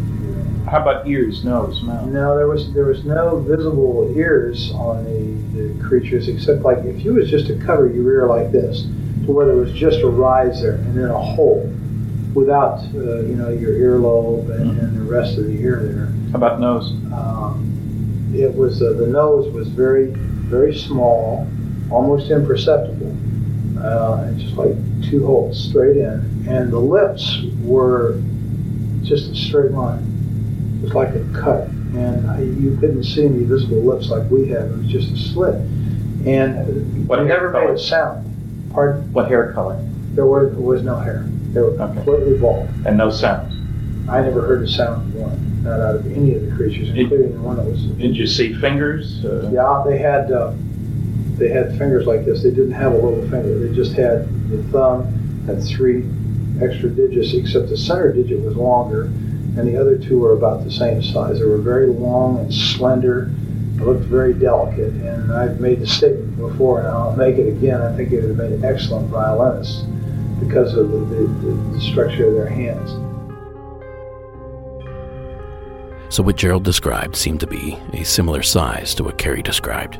How about ears, nose, mouth? no, there was there was no visible ears on the, the creatures except like if you was just to cover your ear like this, to where there was just a rise there and then a hole, without uh, you know your earlobe and, and the rest of the ear there. How about nose? Um, it was uh, the nose was very very small, almost imperceptible, uh, and just like two holes straight in, and the lips were just a straight line. Like a cut, and I, you couldn't see any visible lips like we have. It was just a slit, and What never color? made a sound. Pardon? What hair color? There was, there was no hair. They were completely bald. And no sounds. I never heard a sound of one, not out of any of the creatures, including the one that was. Did you see fingers? Uh, Yeah, they had uh, they had fingers like this. They didn't have a little finger. They just had the thumb had three extra digits, except the center digit was longer, and the other two were about the same size. They were very long and slender. Looked very delicate, and I've made the statement before, and I'll make it again. I think it would have made excellent violinists because of the, the, the, the structure of their hands. So, what Gerald described seemed to be a similar size to what Carrie described.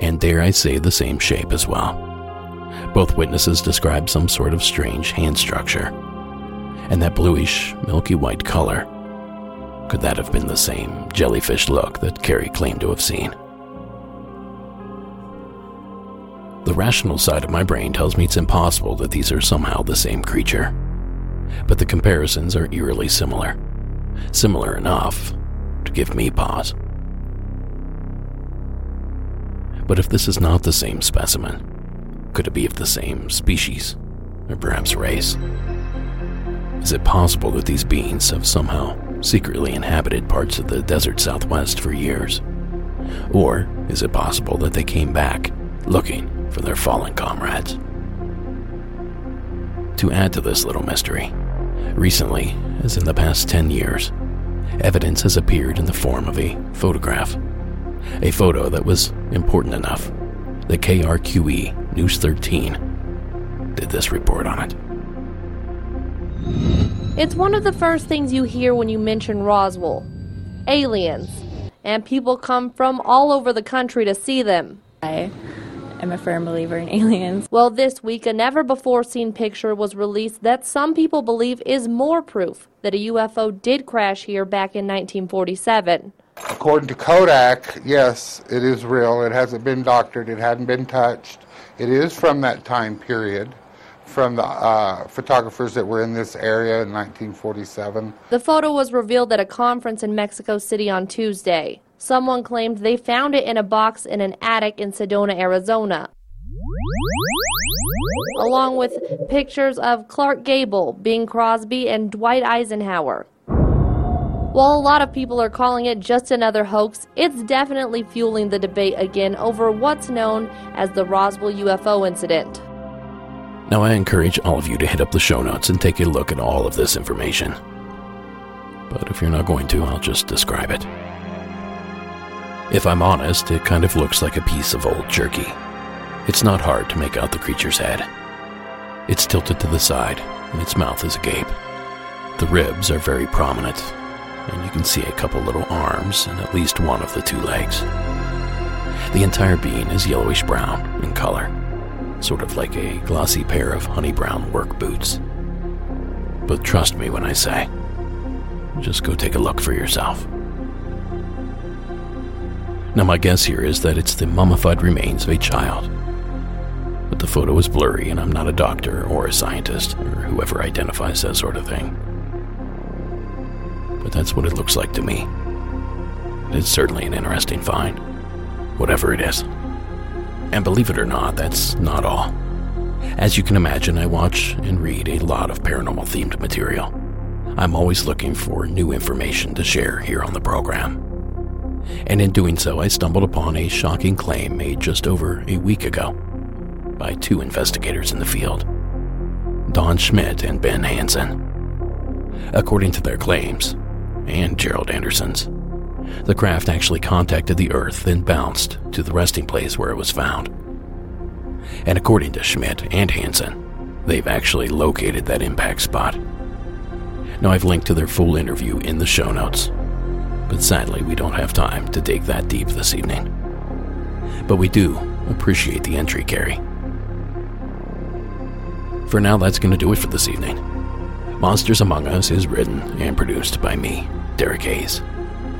And dare I say, the same shape as well. Both witnesses described some sort of strange hand structure. And that bluish, milky white color. Could that have been the same jellyfish look that Carrie claimed to have seen? The rational side of my brain tells me it's impossible that these are somehow the same creature. But the comparisons are eerily similar similar enough to give me pause. But if this is not the same specimen, could it be of the same species, or perhaps race? Is it possible that these beings have somehow secretly inhabited parts of the desert southwest for years? Or is it possible that they came back looking for their fallen comrades? To add to this little mystery, recently, as in the past 10 years, evidence has appeared in the form of a photograph. A photo that was important enough that KRQE News 13 did this report on it. It's one of the first things you hear when you mention Roswell aliens. And people come from all over the country to see them. I am a firm believer in aliens. Well, this week, a never before seen picture was released that some people believe is more proof that a UFO did crash here back in 1947. According to Kodak, yes, it is real. It hasn't been doctored. It hadn't been touched. It is from that time period, from the uh, photographers that were in this area in 1947. The photo was revealed at a conference in Mexico City on Tuesday. Someone claimed they found it in a box in an attic in Sedona, Arizona. Along with pictures of Clark Gable, Bing Crosby, and Dwight Eisenhower. While a lot of people are calling it just another hoax, it's definitely fueling the debate again over what's known as the Roswell UFO incident. Now, I encourage all of you to hit up the show notes and take a look at all of this information. But if you're not going to, I'll just describe it. If I'm honest, it kind of looks like a piece of old jerky. It's not hard to make out the creature's head. It's tilted to the side, and its mouth is agape. The ribs are very prominent, and you can see a couple little arms and at least one of the two legs. The entire being is yellowish brown in color, sort of like a glossy pair of honey brown work boots. But trust me when I say, just go take a look for yourself. Now, my guess here is that it's the mummified remains of a child. But the photo is blurry, and I'm not a doctor or a scientist or whoever identifies that sort of thing. But that's what it looks like to me. It's certainly an interesting find, whatever it is. And believe it or not, that's not all. As you can imagine, I watch and read a lot of paranormal themed material. I'm always looking for new information to share here on the program. And in doing so, I stumbled upon a shocking claim made just over a week ago by two investigators in the field Don Schmitt and Ben Hansen. According to their claims, and Gerald Anderson's, the craft actually contacted the Earth, then bounced to the resting place where it was found. And according to Schmitt and Hansen, they've actually located that impact spot. Now, I've linked to their full interview in the show notes, but sadly, we don't have time to dig that deep this evening. But we do appreciate the entry, Carrie. For now, that's going to do it for this evening. Monsters Among Us is written and produced by me, Derek Hayes.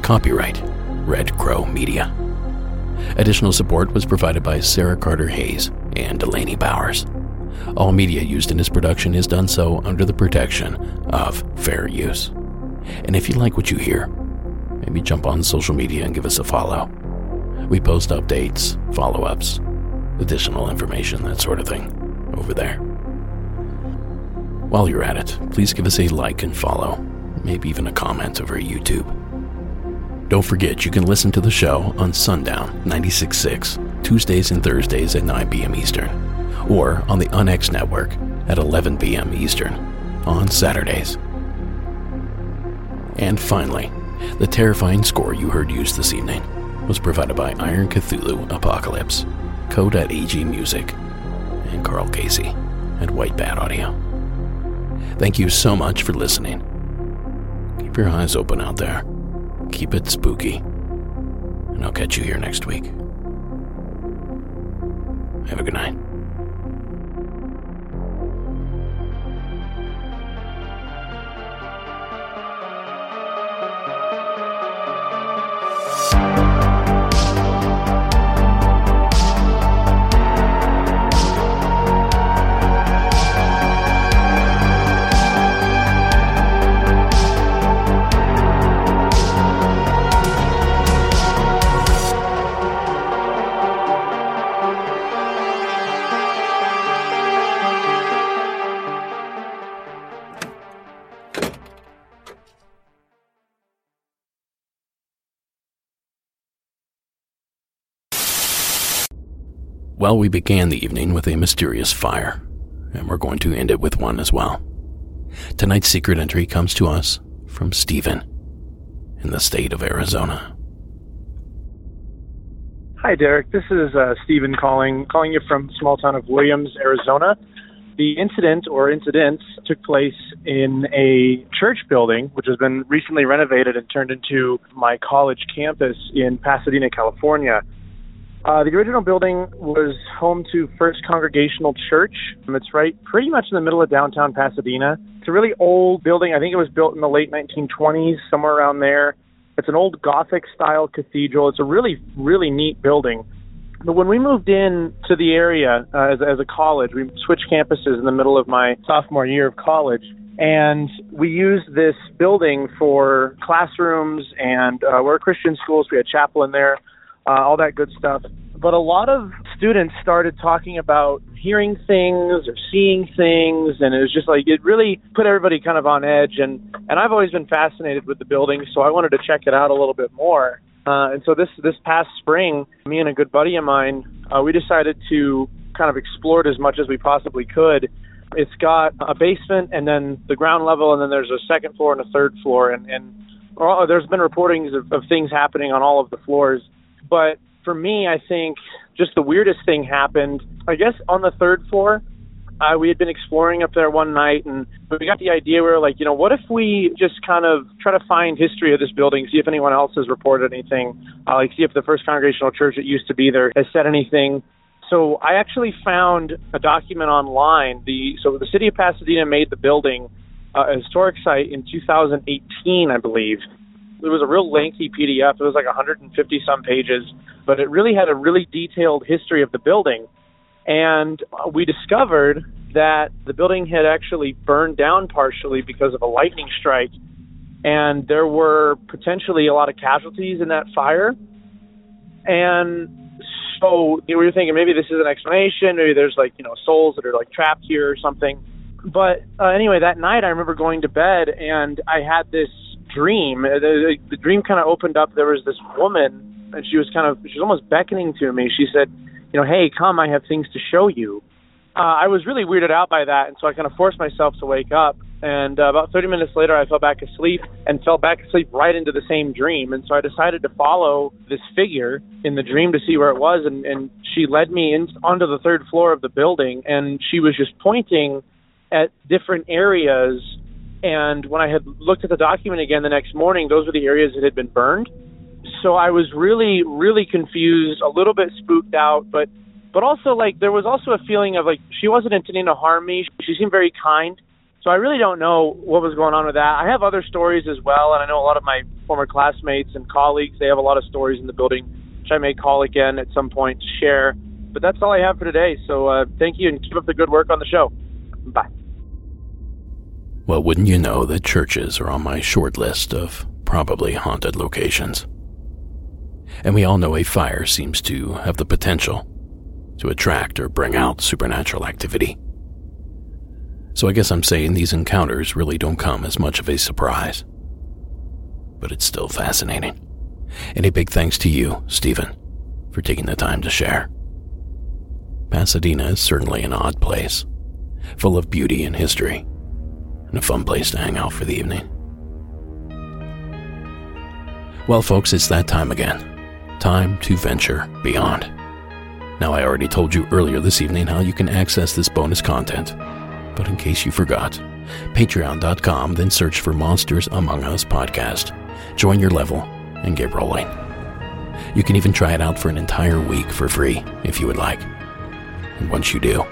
Copyright Red Crow Media. Additional support was provided by Sarah Carter Hayes and Delaney Bowers. All media used in this production is done so under the protection of fair use. And if you like what you hear, maybe jump on social media and give us a follow. We post updates, follow ups, additional information, that sort of thing, over there. While you're at it, please give us a like and follow, maybe even a comment over YouTube. Don't forget you can listen to the show on Sundown 96.6, Tuesdays and Thursdays at 9 p.m. Eastern, or on the UnX network at 11 p.m. Eastern on Saturdays. And finally, the terrifying score you heard used this evening was provided by Iron Cthulhu Apocalypse, Code at AG Music, and Karl Casey at White Bat Audio. Thank you so much for listening. Keep your eyes open out there. Keep it spooky. And I'll catch you here next week. Have a good night. Well, we began the evening with a mysterious fire, and we're going to end it with one as well. Tonight's secret entry comes to us from Stephen in the state of Arizona. Hi, Derek. This is uh, Stephen calling calling you from small town of Williams, Arizona. The incident or incidents took place in a church building, which has been recently renovated and turned into my college campus in Pasadena, California. Uh, the original building was home to First Congregational Church. It's right pretty much in the middle of downtown Pasadena. It's a really old building. I think it was built in the late 1920s, somewhere around there. It's an old Gothic style cathedral. It's a really, really neat building. But when we moved in to the area uh, as, as a college, we switched campuses in the middle of my sophomore year of college. And we used this building for classrooms, and uh, we're a Christian school, so we had chapel in there uh, all that good stuff. But a lot of students started talking about hearing things or seeing things, and it was just like it really put everybody kind of on edge. And and I've always been fascinated with the building, so I wanted to check it out a little bit more. Uh, and so this this past spring, me and a good buddy of mine, uh, we decided to kind of explore it as much as we possibly could. It's got a basement and then the ground level, and then there's a second floor and a third floor, and and or, there's been reportings of, of things happening on all of the floors. But for me, I think just the weirdest thing happened. I guess on the third floor, uh, we had been exploring up there one night, and we got the idea. We were like, you know, what if we just kind of try to find history of this building, see if anyone else has reported anything, uh, like see if the First Congregational Church that used to be there has said anything. So I actually found a document online. The so the city of Pasadena made the building uh, a historic site in 2018, I believe it was a real lengthy PDF. It was like 150 some pages, but it really had a really detailed history of the building. And we discovered that the building had actually burned down partially because of a lightning strike, and there were potentially a lot of casualties in that fire. And so we were thinking maybe this is an explanation. Maybe there's like you know souls that are like trapped here or something. But uh, anyway, that night I remember going to bed and I had this dream. The, the dream kind of opened up. There was this woman, and she was kind of she was almost beckoning to me. She said, "You know, hey, come, I have things to show you." Uh, I was really weirded out by that, and so I kind of forced myself to wake up. And uh, about 30 minutes later, I fell back asleep and fell back asleep right into the same dream. And so I decided to follow this figure in the dream to see where it was. And, and she led me in, onto the third floor of the building, and she was just pointing at different areas. And when I had looked at the document again the next morning, those were the areas that had been burned. So I was really, really confused, a little bit spooked out, but but also like there was also a feeling of like she wasn't intending to harm me. She seemed very kind. So I really don't know what was going on with that. I have other stories as well, and I know a lot of my former classmates and colleagues. They have a lot of stories in the building, which I may call again at some point to share. But that's all I have for today. So uh, thank you, and keep up the good work on the show. Bye. Well, wouldn't you know that churches are on my short list of probably haunted locations? And we all know a fire seems to have the potential to attract or bring out supernatural activity. So I guess I'm saying these encounters really don't come as much of a surprise. But it's still fascinating. And a big thanks to you, Stephen, for taking the time to share. Pasadena is certainly an odd place, full of beauty and history, and a fun place to hang out for the evening. Well, folks, it's that time again. Time to venture beyond. Now, I already told you earlier this evening how you can access this bonus content but in case you forgot, patreon.com, then search for Monsters Among Us podcast. Join your level and get rolling. You can even try it out for an entire week for free if you would like. And once you do,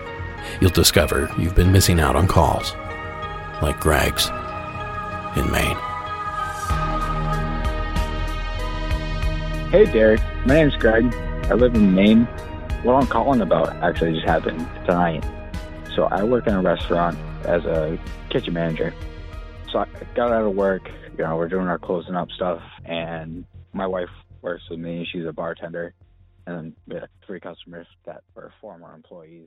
you'll discover you've been missing out on calls like Greg's in Maine. Hey, Derek. My name's Greg. I live in Maine. What I'm calling about actually just happened tonight. So I work in a restaurant as a kitchen manager. So I got out of work, you know, we're doing our closing up stuff, and my wife works with me. She's a bartender, and we had three customers that were former employees.